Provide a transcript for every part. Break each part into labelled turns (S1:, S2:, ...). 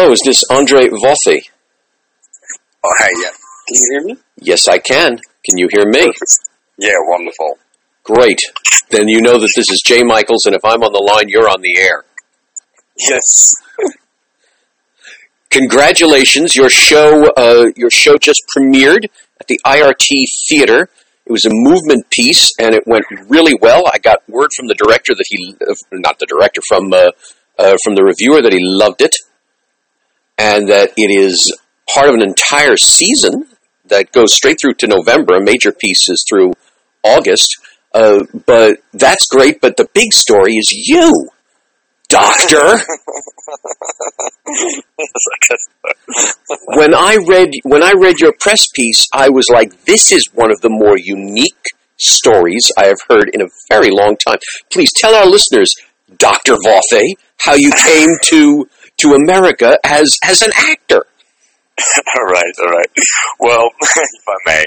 S1: Hello, is this Andre Vauthey?
S2: Oh, hey, yeah. Can you hear me?
S1: Yes, I can. Can you hear me?
S2: Yeah, wonderful.
S1: Great. Then you know that this is Jay Michaels, and if I'm on the line, you're on the air.
S2: Yes.
S1: Congratulations! Your show, uh, your show just premiered at the IRT Theater. It was a movement piece, and it went really well. I got word from the director that he, uh, not the director, from uh, uh, from the reviewer that he loved it, and that it is part of an entire season that goes straight through to November. A major piece is through August, uh, but that's great. But the big story is you, Doctor.
S2: yes, I guess so.
S1: when I read when I read your press piece, I was like, "This is one of the more unique stories I have heard in a very long time." Please tell our listeners, Doctor Vauthey, how you came to to America as as an actor.
S2: all right, all right. Well, if I may,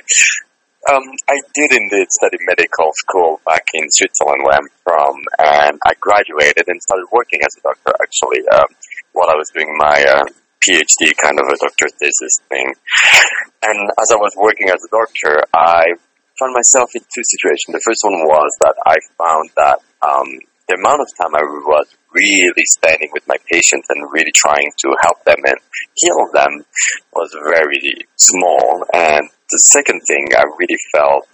S2: um, I did indeed study medical school back in Switzerland, where I'm from, and I graduated and started working as a doctor. Actually, um, while I was doing my uh, PhD, kind of a doctor thesis thing, and as I was working as a doctor, I found myself in two situations. The first one was that I found that um, the amount of time I was really spending with my patients and really trying to help them and heal them was very small. And the second thing, I really felt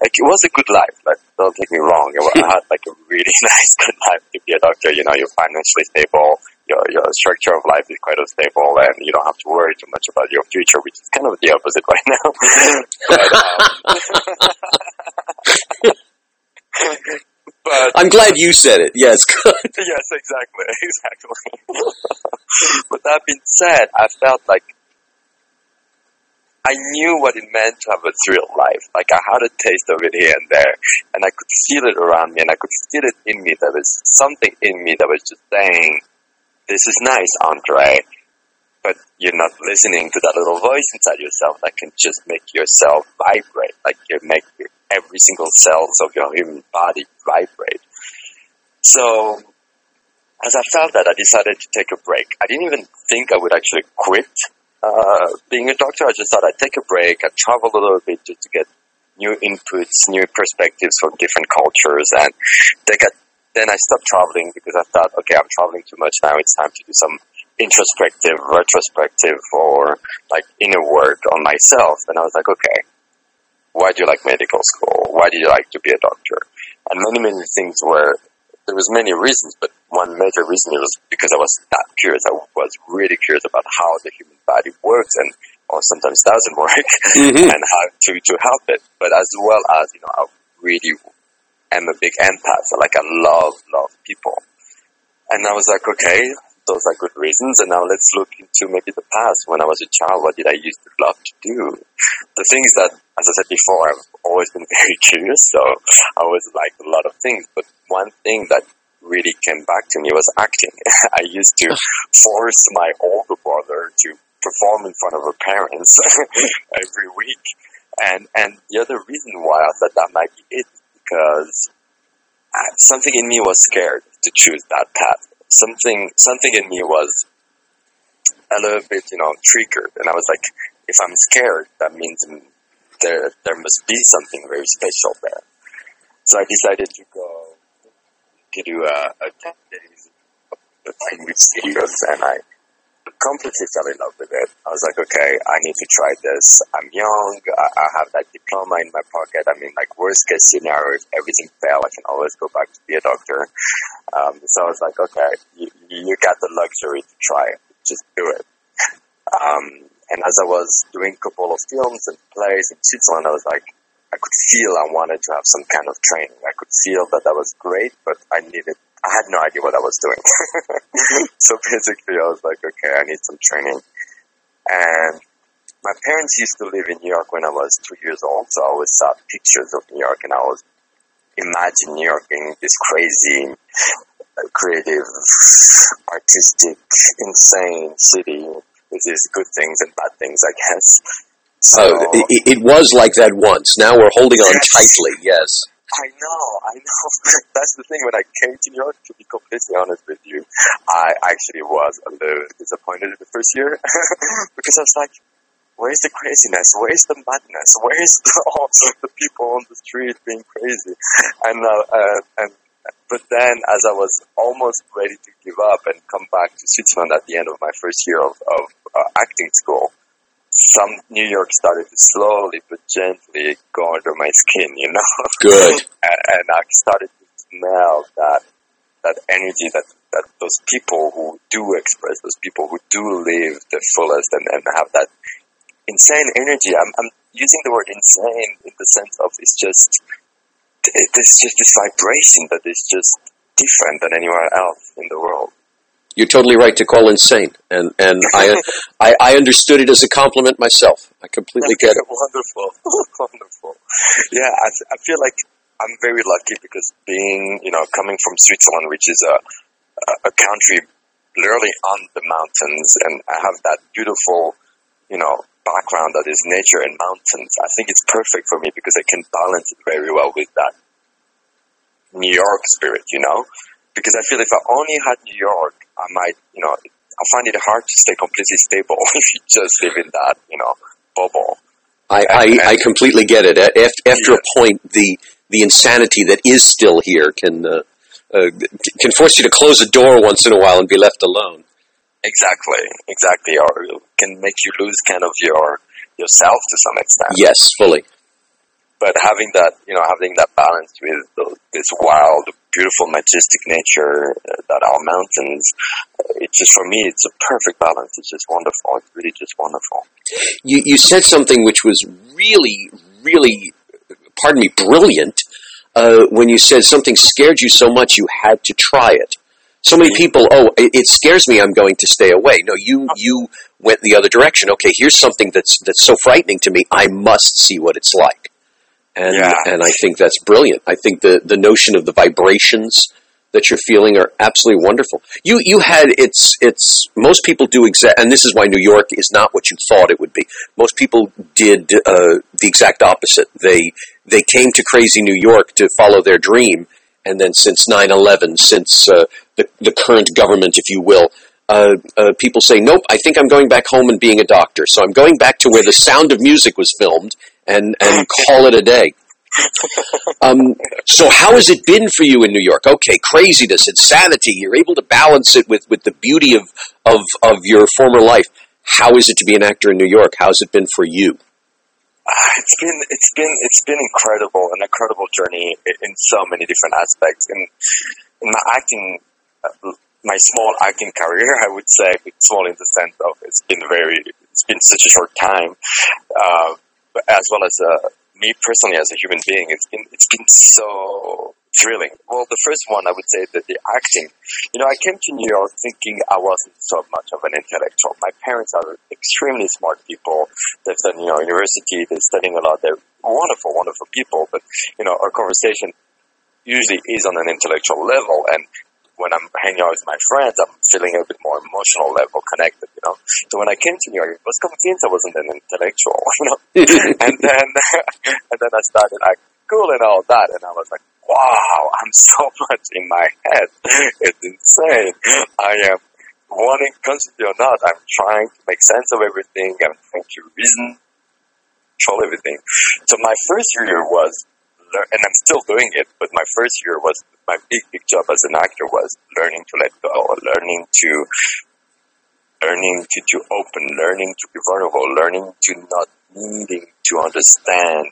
S2: like it was a good life. Like, don't take me wrong, I had like a really nice, good life to be a doctor. You know, you're financially stable, your your structure of life is quite stable, and you don't have to worry too much about your future, which is kind of the opposite right now. but, um, but
S1: I'm glad you said it. Yes, good.
S2: yes, exactly, exactly. but that being said, I felt like I knew what it meant to have a thrilled life. Like I had a taste of it here and there, and I could feel it around me, and I could feel it in me. There was something in me that was just saying, "This is nice, Andre." But you're not listening to that little voice inside yourself that can just make yourself vibrate, like you make every single cells of your human body vibrate. So, as I felt that, I decided to take a break. I didn't even think I would actually quit uh, being a doctor. I just thought I'd take a break, I'd travel a little bit just to get new inputs, new perspectives from different cultures, and then I stopped traveling because I thought, okay, I'm traveling too much now. It's time to do some introspective, retrospective, or like inner work on myself. And I was like, okay, why do you like medical school? Why do you like to be a doctor? And many, many things were, there was many reasons, but one major reason was because I was that curious. I was really curious about how the human body works and, or sometimes doesn't work
S1: Mhm.
S2: and how to, to help it. But as well as, you know, I really am a big empath. So like I love, love people. And I was like, okay, those are good reasons. And now let's look into maybe the past. When I was a child, what did I used to love to do? The thing is that, as I said before, I've always been very curious. So I always liked a lot of things. But one thing that really came back to me was acting. I used to force my older brother to perform in front of her parents every week. And, and the other reason why I thought that might be it, because uh, something in me was scared to choose that path something something in me was a little bit, you know, triggered, and I was like, if I'm scared, that means there there must be something very special there. So I decided to go to do a, a ten days of time with serious, and I completely fell in love with it. I was like, okay, I need to try this. I'm young. I, I have that diploma in my pocket. I mean, like worst case scenario, if everything fail, I can always go back to be a doctor. Um, so I was like, okay, you, you got the luxury to try it. Just do it. Um, and as I was doing a couple of films and plays in Switzerland, I was like, I could feel I wanted to have some kind of training. I could feel that that was great, but I needed, I had no idea what I was doing. so basically I was like, okay, I need some training. And my parents used to live in New York when I was two years old, so I always saw pictures of New York and I was imagine New York being this crazy, creative, artistic, insane city with these good things and bad things, I guess. Oh, so,
S1: Oh, it, it was like that once. Now we're holding on
S2: Yes.
S1: tightly. Yes.
S2: I know, I know. That's the thing. When I came to New York, to be completely honest with you, I actually was a little disappointed in the first year because I was like, "Where's the craziness? Where's the madness? Where's the, all the people on the street being crazy?" And uh, uh, and but then, as I was almost ready to give up and come back to Switzerland at the end of my first year of, of uh, acting school, some New York started to slowly but gently go under my skin, you know.
S1: Good.
S2: and, and I started to smell that that energy that that those people who do express, those people who do live the fullest and, and have that insane energy. I'm, I'm using the word insane in the sense of it's just it's just this vibration that is just different than anywhere else in the world.
S1: You're totally right to call insane, and and I, I I understood it as a compliment myself. I completely get it.
S2: wonderful, wonderful. Yeah, I, I feel like I'm very lucky because being you know coming from Switzerland, which is a a country literally on the mountains, and I have that beautiful you know background that is nature and mountains. I think it's perfect for me because I can balance it very well with that New York spirit, you know because I feel if I only had New York, I might, you know, I find it hard to stay completely stable if you just live in that, you know, bubble.
S1: I, I, I completely get it. After, after yes. a point, the the insanity that is still here can uh, uh, can force you to close a door once in a while and be left alone.
S2: Exactly, exactly, or can make you lose kind of your yourself to some extent.
S1: Yes, fully
S2: but having that, you know, having that balance with this wild, beautiful, majestic nature uh, that our mountains, uh, it just for me, it's a perfect balance. It's just wonderful. It's really just wonderful.
S1: You you said something which was really, really, pardon me, brilliant. Uh, when you said something scared you so much you had to try it. So many people, oh, it, it scares me. I'm going to stay away. No, you you went the other direction. Okay, here's something that's that's so frightening to me. I must see what it's like and yeah. and I think that's brilliant. I think the the notion of the vibrations that you're feeling are absolutely wonderful. You you had it's it's most people do exact, and this is why New York is not what you thought it would be. Most people did uh, the exact opposite. They they came to crazy New York to follow their dream, and then since 9/11, since uh, the the current government, if you will. Uh, uh, people say, nope, I think I'm going back home and being a doctor. So I'm going back to where the sound of music was filmed and and call it a day. Um, so how has it been for you in New York? Okay, craziness, insanity. You're able to balance it with, with the beauty of, of, of your former life. How is it to be an actor in New York? How's it been for you?
S2: Uh, it's been it's been it's been incredible, an incredible journey in so many different aspects. In in my acting, uh, my small acting career, I would say, small in the sense of it's been very, it's been such a short time. Uh, as well as uh, me personally as a human being, it's been it's been so thrilling. Well, the first one I would say that the acting. You know, I came to New York thinking I wasn't so much of an intellectual. My parents are extremely smart people. They've done you know university. They're studying a lot. They're wonderful, wonderful people. But you know, our conversation usually is on an intellectual level, and when I'm hanging out with my friends, I'm feeling a bit more emotional level connected, you know. So when I came to New York, I was convinced I wasn't an intellectual, you know. and then, and then I started like cool and all that, and I was like, wow, I'm so much in my head. It's insane. I am wanting, consciously or not, I'm trying to make sense of everything. I'm trying to reason, control everything. So my first year was and I'm still doing it, but my first year was my big, big job as an actor was learning to let go, learning to, learning to, to open, learning to be vulnerable, learning to not needing to understand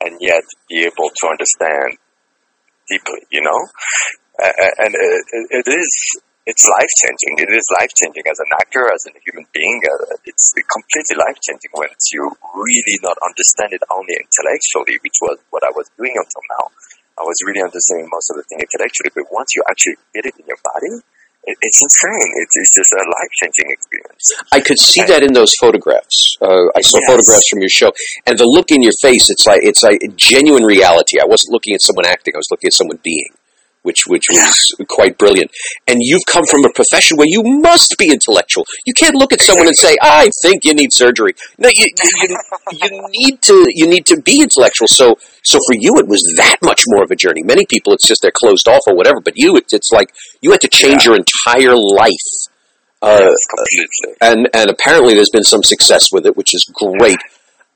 S2: and yet be able to understand deeply, you know? And it is it's life changing. It is life changing as an actor, as a human being. Uh, it's completely life changing when you really not understand it only intellectually, which was what I was doing until now. I was really understanding most of the thing intellectually, but once you actually get it in your body, it, it's insane. It's, it's, just a life changing experience.
S1: I could see and, that in those photographs. Uh, I saw yes. photographs from your show, and the look in your face. It's like it's like genuine reality. I wasn't looking at someone acting. I was looking at someone being. Which which was quite brilliant. And you've come from a profession where you must be intellectual. You can't look at someone and say, "I think you need surgery." No, you you, you need to you need to be intellectual. So so for you, it was that much more of a journey. Many people, it's just they're closed off or whatever. But you, it's, it's like you had to change
S2: Yeah.
S1: your entire life. Uh,
S2: yes, completely.
S1: and and apparently there's been some success with it, which is great.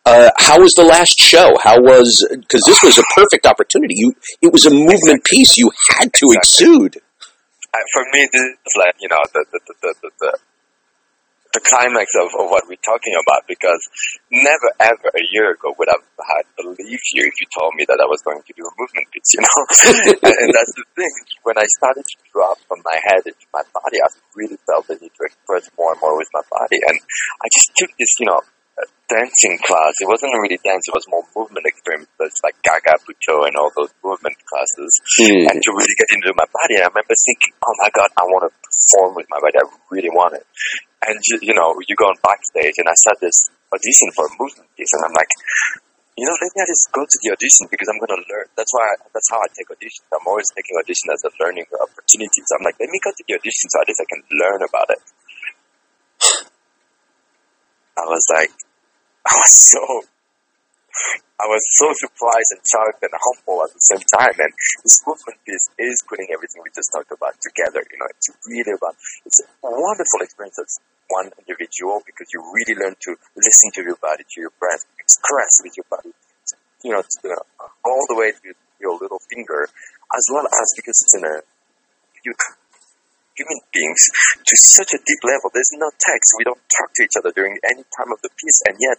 S1: Uh, how was the last show? How was because this was a perfect opportunity. You it was a movement piece. You had to
S2: Exactly.
S1: exude.
S2: Uh, for me, this is like you know the the the the, the, the, climax of, of what we're talking about because never ever a year ago would I have believed you if you told me that I was going to do a movement piece, you know. and, and that's the thing. When I started to drop from my head into my body, I really felt the need to express more and more with my body, and I just took this, you know. Dancing class. It wasn't really dance. It was more movement experiments, like Gaga, Butoh, and all those movement classes
S1: Hmm.
S2: and to really get into my body. And I remember thinking, oh my God, I want to perform with my body. I really want it. And, you, you know, you go on backstage and I saw this audition for a movement piece and I'm like, you know, let me just go to the audition because I'm going to learn. That's why, I, that's how I take auditions. I'm always taking audition as a learning opportunity. So I'm like, let me go to the audition so at least I can learn about it. I was like, I was so I was so surprised and shocked and humble at the same time. And this movement piece is putting everything we just talked about together. You know, it's really about, it's a wonderful experience as one individual because you really learn to listen to your body, to your breath, express with your body, you know, the, all the way to your little finger, as well as because it's in a, you human beings to such a deep level. There's no text. We don't talk to each other during any time of the piece, and yet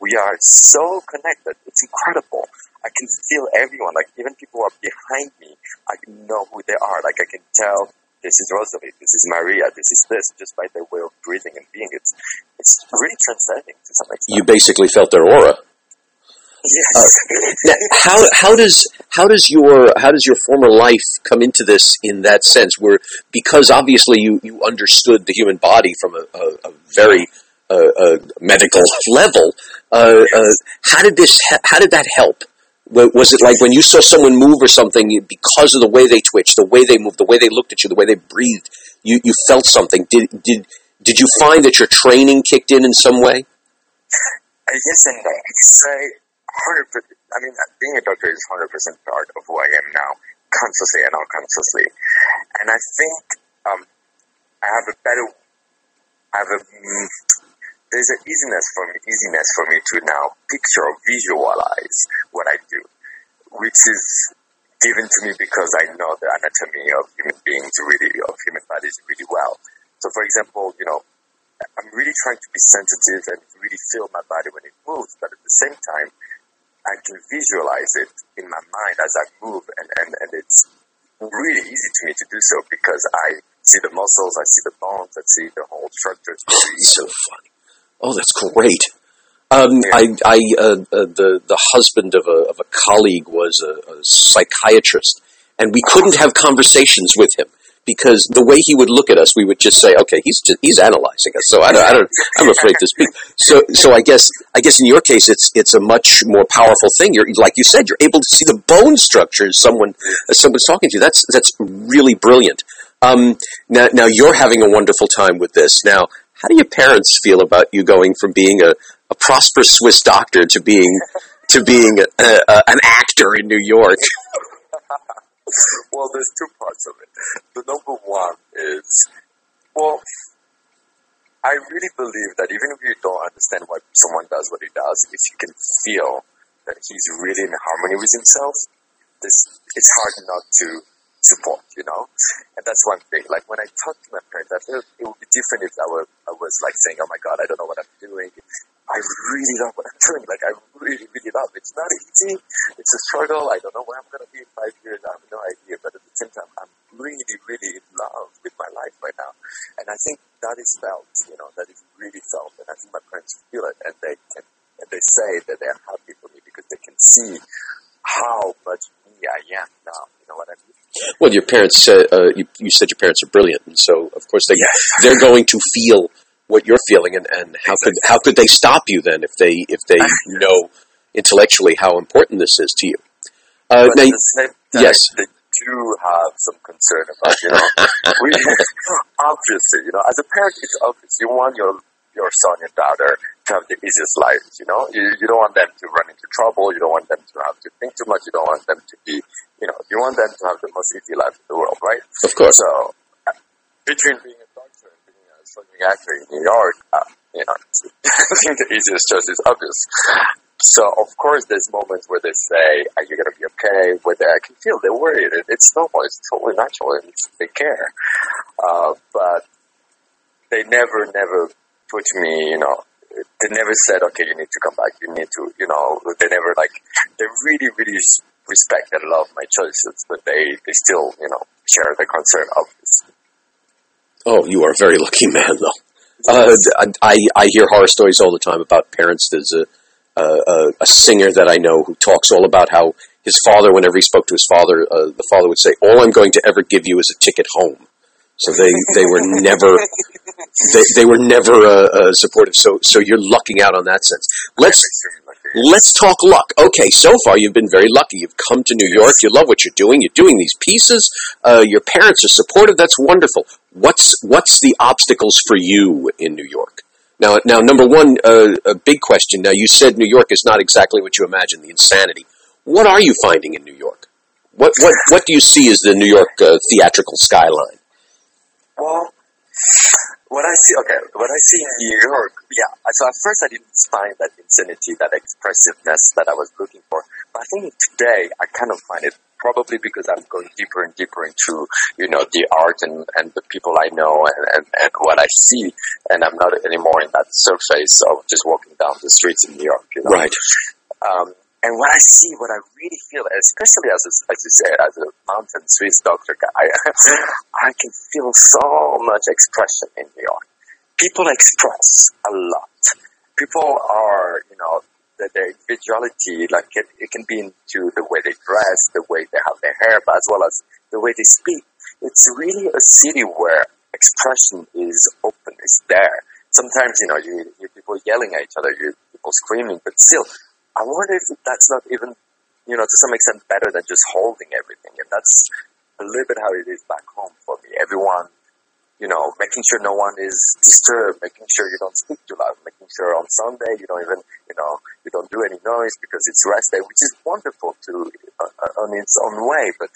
S2: we are so connected. It's incredible. I can feel everyone. Like even people who are behind me, I can know who they are. Like I can tell this is Rosalie, this is Maria, this is this, just by their way of breathing and being. It's it's really transcending to some extent.
S1: You basically felt their aura.
S2: Yes.
S1: Now, how how does how does your how does your former life come into this in that sense? Where because obviously you, you understood the human body from a, a, a very uh, uh, medical level. Uh, uh, how did this how did that help? Was it like when you saw someone move or something because of the way they twitched, the way they moved, the way they looked at you, the way they breathed? You you felt something. Did did did you find that your training kicked in in some way?
S2: Uh, yes and no. Say hundred percent. I mean, being a doctor is hundred percent part of who I am now, consciously and unconsciously. And I think um, I have a better. I have a. Mm, there's an easiness for me, easiness for me to now picture visualize what I do, which is given to me because I know the anatomy of human beings really, of human bodies really well. So, for example, you know, I'm really trying to be sensitive and really feel my body when it moves, but at the same time, I can visualize it in my mind as I move, and, and, and it's really easy to me to do so because I see the muscles, I see the bones, I see the whole structure. It's really
S1: so funny. Oh, that's great. Um,
S2: Yeah.
S1: I, I, uh, uh, the the husband of a of a colleague was a, a psychiatrist, and we couldn't have conversations with him because the way he would look at us, we would just say, "Okay, he's just, he's analyzing us." So I don't, I don't, I'm afraid to speak. So, so I guess, I guess in your case, it's it's a much more powerful thing. You're like you said, you're able to see the bone structure someone as someone's talking to you. That's that's really brilliant. Um, now, now you're having a wonderful time with this. Now, how do your parents feel about you going from being a, a prosperous Swiss doctor to being to being a, a, an actor in New York?
S2: well, there's two parts of it. The number one is, well, I really believe that even if you don't understand why someone does what he does, if you can feel that he's really in harmony with himself, this it's hard not to support, you know. And that's one thing. Like when I talk to my parents, I feel it would be different if I was I was like saying, "Oh my God, I don't know what I'm doing." I really love what I'm doing. Like I really, really love it. It's not easy. It's a struggle. I don't know where I'm going to be in five years. I have no idea. But at the same time, I'm really, really in love with my life right now. And I think that is felt, you know, that is really felt. And I think my parents feel it and they can, and they say that they're happy for me because they can see how much me I am now. You know what I mean?
S1: Well, your parents said uh, you, you said your parents are brilliant, and so of course they they're going to feel what you're feeling, and, and how could how could they stop you then if they if they know intellectually how important this is to you? Uh, now,
S2: time,
S1: yes.
S2: They do have some concern about, you know, we, obviously, you know, as a parent, it's obvious. You want your your son and daughter to have the easiest life, you know? You, you don't want them to run into trouble. You don't want them to have to think too much. You don't want them to be, you know, you want them to have the most easy life in the world, right?
S1: Of course.
S2: So, between being a doctor and being actor in New York, uh, you know, I think the easiest choice is obvious. So, of course, there's moments where they say, are you going to be okay? Where they, I can feel they're worried. It's normal. It's totally natural. And they care. Uh, but they never, never put me, you know, they never said, okay, you need to come back. You need to, you know, they never like, they really, really respect and love my choices, but they, they still, you know, share the concern of.
S1: Oh, you are a very lucky man, though. Uh, I, I hear horror stories all the time about parents. There's a, a, a singer that I know who talks all about how his father, whenever he spoke to his father, uh, the father would say, all I'm going to ever give you is a ticket home. So they, they were never they, they were never uh, uh, supportive. So so you're lucking out on that sense. Let's let's talk luck. Okay, so far you've been very lucky. You've come to New York. You love what you're doing. You're doing these pieces. Uh, your parents are supportive. That's wonderful. What's what's the obstacles for you in New York? Now now number one, uh, a big question. Now you said New York is not exactly what you imagine. The insanity. What are you finding in New York? What what what do you see as the New York uh, theatrical skyline?
S2: Well, what I see, okay, what I see in New York, yeah. So at first I didn't find that insanity, that expressiveness that I was looking for. But I think today I kind of find it probably because I'm going deeper and deeper into, you know, the art and, and the people I know and, and, and what I see. And I'm not anymore in that surface of just walking down the streets in New York, you know.
S1: Right.
S2: Um, and what I see, what I really feel, especially as a, as you said, as a mountain Swiss doctor guy, I can feel so much expression in New York. People express a lot. People are, you know, the, their individuality, like it, it can be into the way they dress, the way they have their hair, but as well as the way they speak. It's really a city where expression is open, is there. Sometimes, you know, you hear people yelling at each other, you hear people screaming, but still, I wonder if that's not even, you know, to some extent better than just holding everything. And that's a little bit how it is back home for me. Everyone, you know, making sure no one is disturbed, making sure you don't speak too loud, making sure on Sunday you don't even, you know, you don't do any noise because it's rest day, which is wonderful to, uh, on its own way. But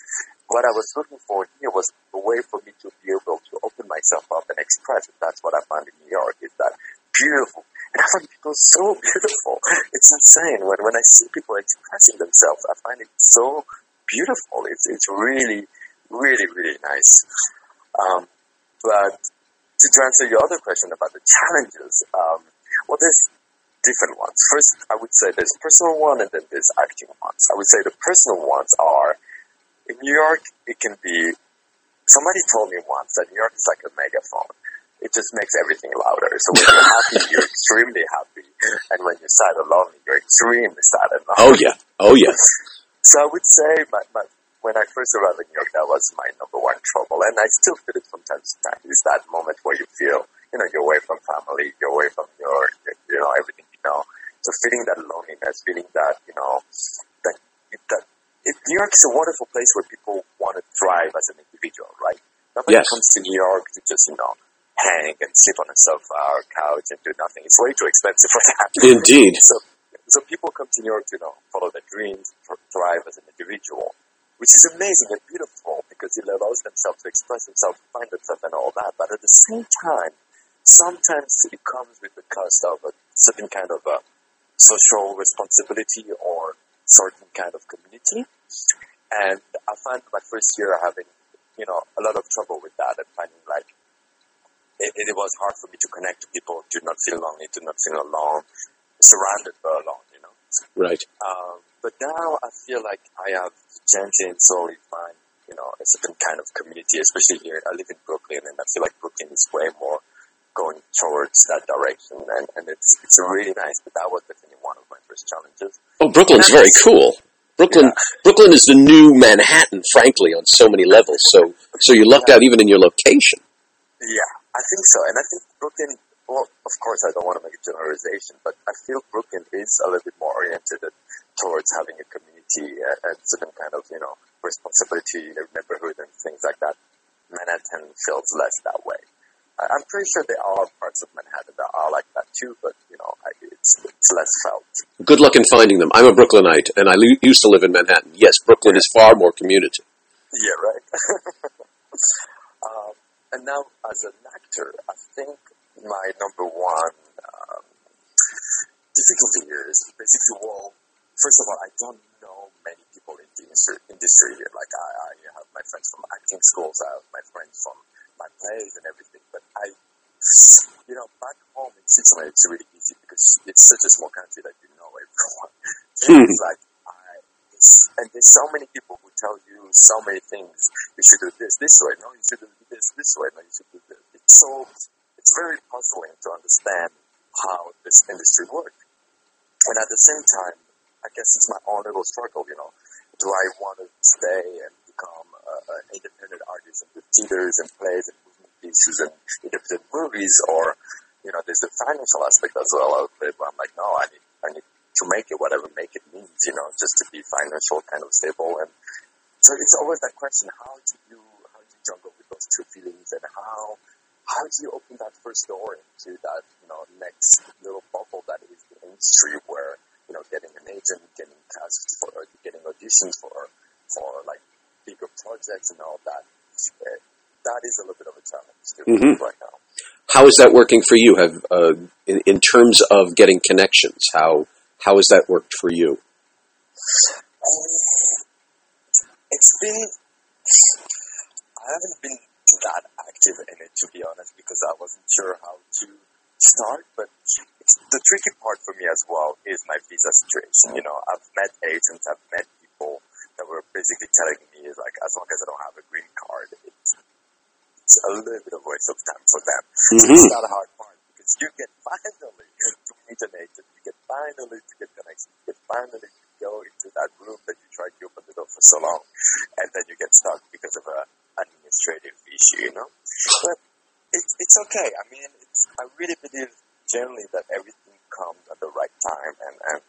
S2: what I was looking for here was a way for me to be able to open myself up and express. And that's what I found in New York is that beautiful and I find people so beautiful. It's insane. When when I see people expressing themselves, I find it so beautiful. It's it's really, really, really nice. Um, but to, to answer your other question about the challenges, um, well, there's different ones. First, I would say there's personal one, and then there's acting ones. I would say the personal ones are in New York. It can be. Somebody told me once that New York is like a megaphone it just makes everything louder. So when you're happy, you're extremely happy, and when you're sad or lonely, you're extremely sad and lonely.
S1: Oh yeah, oh yes.
S2: So I would say my, my, when I first arrived in New York, that was my number one trouble, and I still feel it from time to time. It's that moment where you feel, you know, you're away from family, you're away from your, you know, everything you know. So feeling that loneliness, feeling that, you know, that that it, New York is a wonderful place where people want to thrive as an individual, right? Nobody
S1: Yes.
S2: comes to New York to just, you know, hang and sleep on a sofa or couch and do nothing. It's way too expensive for that.
S1: Indeed.
S2: So, so people come to New York to you know follow their dreams, thrive as an individual, which is amazing and beautiful because it allows themselves to express themselves, find themselves, and all that. But at the same time, sometimes it comes with the cost of a certain kind of a social responsibility or certain kind of community. And I found my first year having, you know, a lot of trouble with that and finding like it, it was hard for me to connect to people, to not feel lonely, to not feel alone, surrounded but alone, you know.
S1: Right.
S2: Um, but now I feel like I have and slowly find, you know, a certain kind of community, especially here. I live in Brooklyn and I feel like Brooklyn is way more going towards that direction and, and it's it's really nice, but that was definitely one of my first challenges.
S1: Oh, Brooklyn's very cool. Brooklyn, Brooklyn is the new Manhattan, frankly, on so many levels. So, so you lucked out even in your location.
S2: Yeah, I think so. And I think Brooklyn, well, of course, I don't want to make a generalization, but I feel Brooklyn is a little bit more oriented towards having a community and, and certain kind of, you know, responsibility in the neighborhood and things like that. Manhattan feels less that way. I'm pretty sure there are parts of Manhattan that are like that too, but, you know, it's, it's less felt.
S1: Good luck in finding them. I'm a Brooklynite, and I used to live in Manhattan. Yes, Brooklyn is far more community.
S2: Yeah, right. um, and now, as an actor, I think my number one um, difficulty here is basically, well, first of all, I don't know many people in the industry. here. Like, I, I have my friends from acting schools, I have my friends from my plays and everything, but I, you know, back home in Switzerland, it's really easy because it's such a small country that you know everyone.
S1: Hmm.
S2: it's like, I, it's, and there's so many people who tell you so many things. You should do this this way. No, you should do this this way. No, you should do this. It's so it's very puzzling to understand how this industry works. And at the same time, I guess it's my own little struggle. You know, do I want to stay and become uh, an independent artist and do theaters and plays and movement pieces and independent movies, or you know, there's the financial aspect as well of it. Where I'm like, no, I need I need to make it whatever make it means. You know, just to be financial kind of stable and so it's always that question: How do you how do you juggle with those two feelings, and how how do you first door into that you know next little bubble that is the industry, where you know getting an agent, getting tasked for, getting auditions for for like bigger projects and all that. Uh, that is a little bit of a challenge to
S1: Mhm.
S2: right now.
S1: How is that working for you? Have uh, in, in terms of getting connections? How how has that worked for you?
S2: Um, it's been. I haven't been active in it to be honest, because I wasn't sure how to start. But it's, the tricky part for me as well is my visa situation. You know, I've met agents, I've met people that were basically telling me like, as long as I don't have a green card, it's it's a little bit of a waste of time for them.
S1: Mhm.
S2: It's not a hard part because you get finally to meet an agent, you get finally to get connections, you get finally to go into that room that you tried to open the door for so long, and then you get stuck because of a administrative issue, you know. But it's it's okay. I mean, it's I really believe generally that everything comes at the right time, and and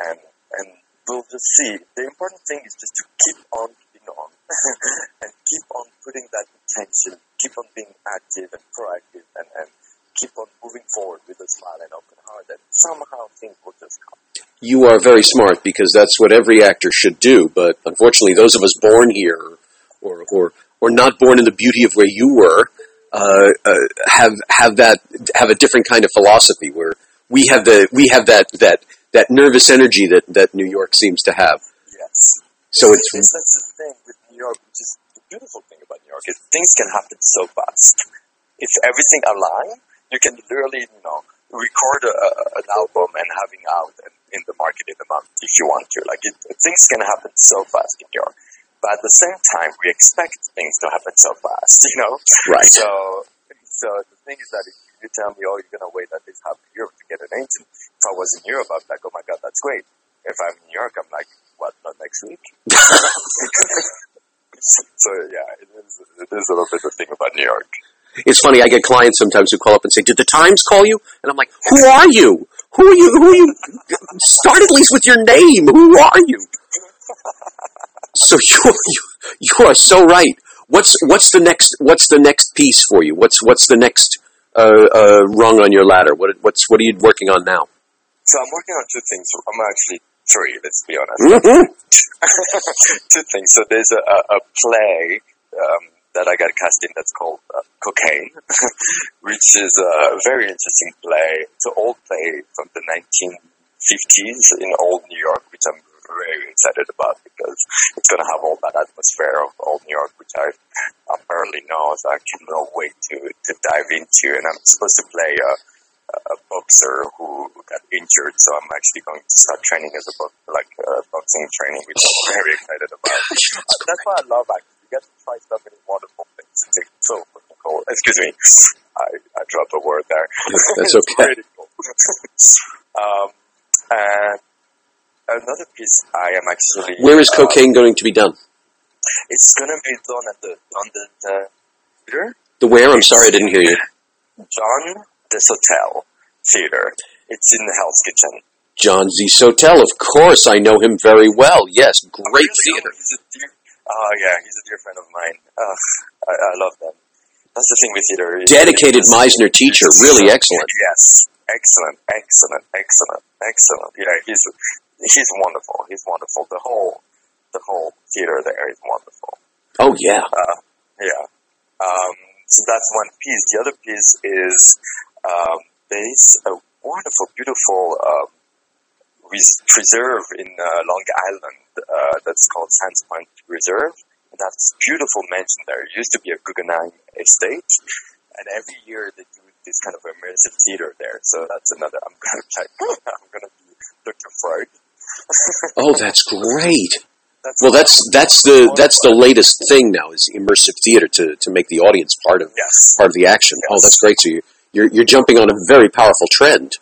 S2: and and we'll just see. The important thing is just to keep on keeping on, and keep on putting that intention, keep on being active and proactive, and and keep on moving forward with a smile and open heart, and somehow things will just come.
S1: You are very smart because that's what every actor should do. But unfortunately, those of us born here, or or or not born in the beauty of where you were, uh, uh, have have that have a different kind of philosophy where we have the we have that that that nervous energy that that New York seems to have.
S2: Yes.
S1: So it's
S2: This- that's the thing with New York, which is the beautiful thing about New York is things can happen so fast. If everything aligns, you can literally, you know, record a, an album and having out in- in the market in a month if you want to. Like it, things can happen so fast in New York, but at the same time, we expect things to happen so fast. You know,
S1: right.
S2: so, so the thing is that if you tell me, oh, you're gonna wait at least half a year to get an agent. If I was in Europe, I'm like, oh my god, that's great. If I'm in New York, I'm like, what? Not next week? so yeah, it is. It is a little bit the thing about New York.
S1: It's funny. I get clients sometimes who call up and say, "Did the Times call you?" And I'm like, "Who are you? Who are you? Who are you? Start at least with your name. Who are you?" So you you you are so right. What's what's the next what's the next piece for you? What's what's the next uh, uh, rung on your ladder? What what's what are you working on now?
S2: So I'm working on two things. I'm actually three. Let's be honest.
S1: Mm-hmm.
S2: two things. So there's a, a, a play um, that I got cast in that's called uh, Cocaine, which is a very interesting play. It's an old play from the 1950s in old New York, which I'm very excited about because it's going to have all that atmosphere of old New York, which I apparently know. So I cannot wait to, to dive into. And I'm supposed to play a, a boxer who got injured, so I'm actually going to start training as a bo- like uh, boxing training, which I'm very excited about. Uh, That's why I love acting. You get to try so many wonderful things. It's so cool. Excuse me, I, I dropped a word there.
S1: That's
S2: It's
S1: okay.
S2: cool. um, and another piece I am actually.
S1: Where is
S2: uh,
S1: cocaine going to be done?
S2: It's gonna be done at the London uh, Theatre.
S1: The where? I'm sorry, I didn't hear you.
S2: John Hotel Theater. It's in the Hell's Kitchen.
S1: John DeSotelle, of course, I know him very well. Yes, great
S2: Really?
S1: theater.
S2: Oh, he's a dear, oh yeah, he's a dear friend of mine. Ugh, I, I love them. That's the thing with theater.
S1: Dedicated
S2: it's-
S1: Meisner teacher, really excellent.
S2: Yes, excellent, excellent, excellent, excellent. Yeah, he's he's wonderful. He's wonderful. The whole the whole theater there is wonderful.
S1: Oh yeah,
S2: Uh, yeah. Um, so that's one piece. The other piece is um, there's a wonderful, beautiful uh, res- preserve in uh, Long Island uh, that's called Sands Point Reserve. And that's beautiful mansion there. It used to be a Guggenheim estate, and every year they do this kind of immersive theater there. So that's another. I'm gonna like, I'm gonna be Dr. Freud.
S1: Oh that's great.
S2: That's
S1: Well, that's that's the that's the latest thing now is immersive theater to, to make the audience part of
S2: yes.
S1: part of the action. Oh, that's great. So you you're you're jumping on a very powerful trend.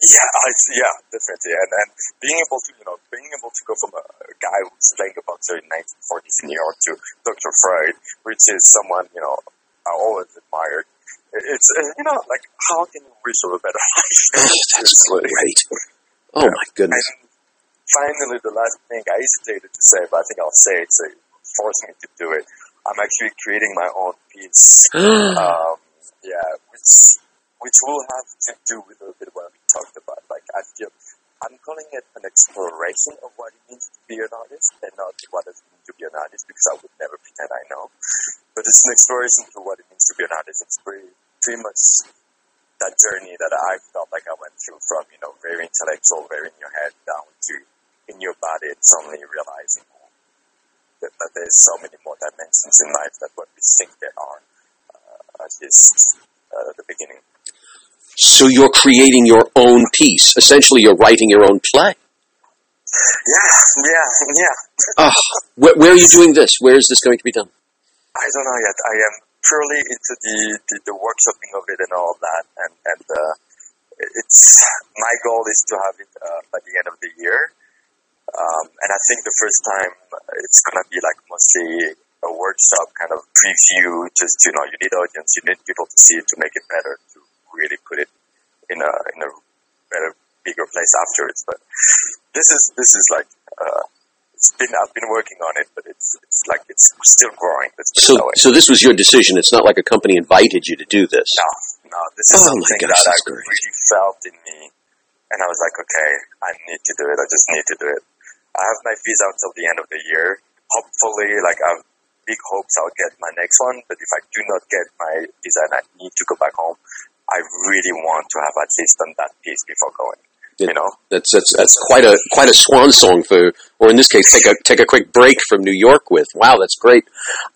S2: Yeah, I, yeah, definitely. And, and being able to, you know, being able to go from a, a guy who's playing a boxer in 1940s in New York to Dr. Freud, which is someone, you know, I always admired. It's, uh, you know, like, how can you wish for a better life?
S1: Oh, that's great. Oh my goodness.
S2: And finally, the last thing I hesitated to say, but I think I'll say it, so it forced me to do it. I'm actually creating my own piece um, yeah, which which will have to do with a little bit what we talked about. Like I feel I'm calling it an exploration of what it means to be an artist and not what it means to be an artist because I would never pretend I know. But it's an exploration to what it means to be an artist. It's pretty pretty much that journey that I felt like I went through from, you know, very intellectual, very in your head down to in your body and suddenly realizing that, that there's so many more dimensions in life than what we think there are uh, at uh, the beginning.
S1: So you're creating your own piece. Essentially, you're writing your own play.
S2: Yeah, yeah, yeah.
S1: Oh, where, where are you doing this? Where is this going to be done?
S2: I don't know yet. I am purely into the, the, the workshopping of it and all of that, and and uh, it's my goal is to have it uh, by the end of the year. Um, and I think the first time it's gonna be like mostly a workshop kind of preview. Just you know, you need audience, you need people to see it to make it better, to really put it in a in a better, bigger place afterwards. But this is this is like uh, it's been I've been working on it, but it's it's like it's still growing. Let's put it
S1: So, so this was your decision. It's not like a company invited you to do this.
S2: No, no, this is
S1: Oh
S2: something
S1: gosh,
S2: that I
S1: great.
S2: really felt in me, and I was like, okay, I need to do it. I just need to do it. I have my out till the end of the year. Hopefully, like I have big hopes I'll get my next one. But if I do not get my visa and I need to go back home, I really want to have at least done that piece before going.
S1: Yeah.
S2: You know?
S1: That's that's that's quite a quite a swan song for, or in this case, take a take a quick break from New York with. Wow, that's great.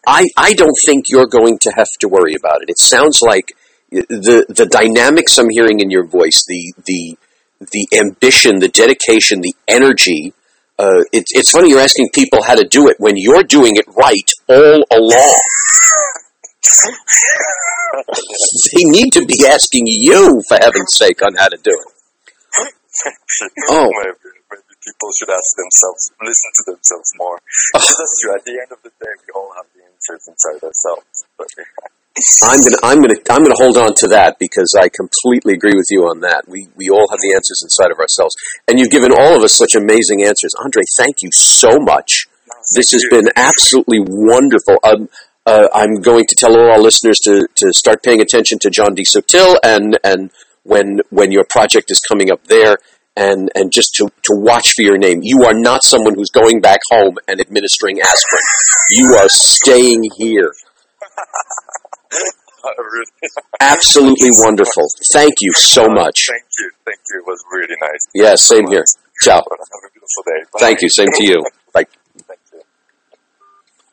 S1: I I don't think you're going to have to worry about it. It sounds like the the dynamics I'm hearing in your voice, the the the ambition, the dedication, the energy. Uh, it, it's funny you're asking people how to do it when you're doing it right all along. they need to be asking you, for heaven's sake, on how to do it. Oh.
S2: maybe, maybe people should ask themselves, listen to themselves more.
S1: Oh.
S2: That's true. At the end of the day, we all have the answers inside ourselves. But
S1: I'm gonna, I'm gonna, I'm gonna hold on to that because I completely agree with you on that. We, we all have the answers inside of ourselves, and you've given all of us such amazing answers, Andre. Thank you so much. This has been absolutely wonderful. Um, uh, I'm going to tell all our listeners to, to start paying attention to John DeSotelle and and when when your project is coming up there, and and just to, to watch for your name. You are not someone who's going back home and administering aspirin. You are staying here. Absolutely wonderful. Thank you so uh, much.
S2: Thank you. Thank you. It was really nice.
S1: Yeah, same here. Ciao.
S2: Have a beautiful day.
S1: Thank you. Same to you.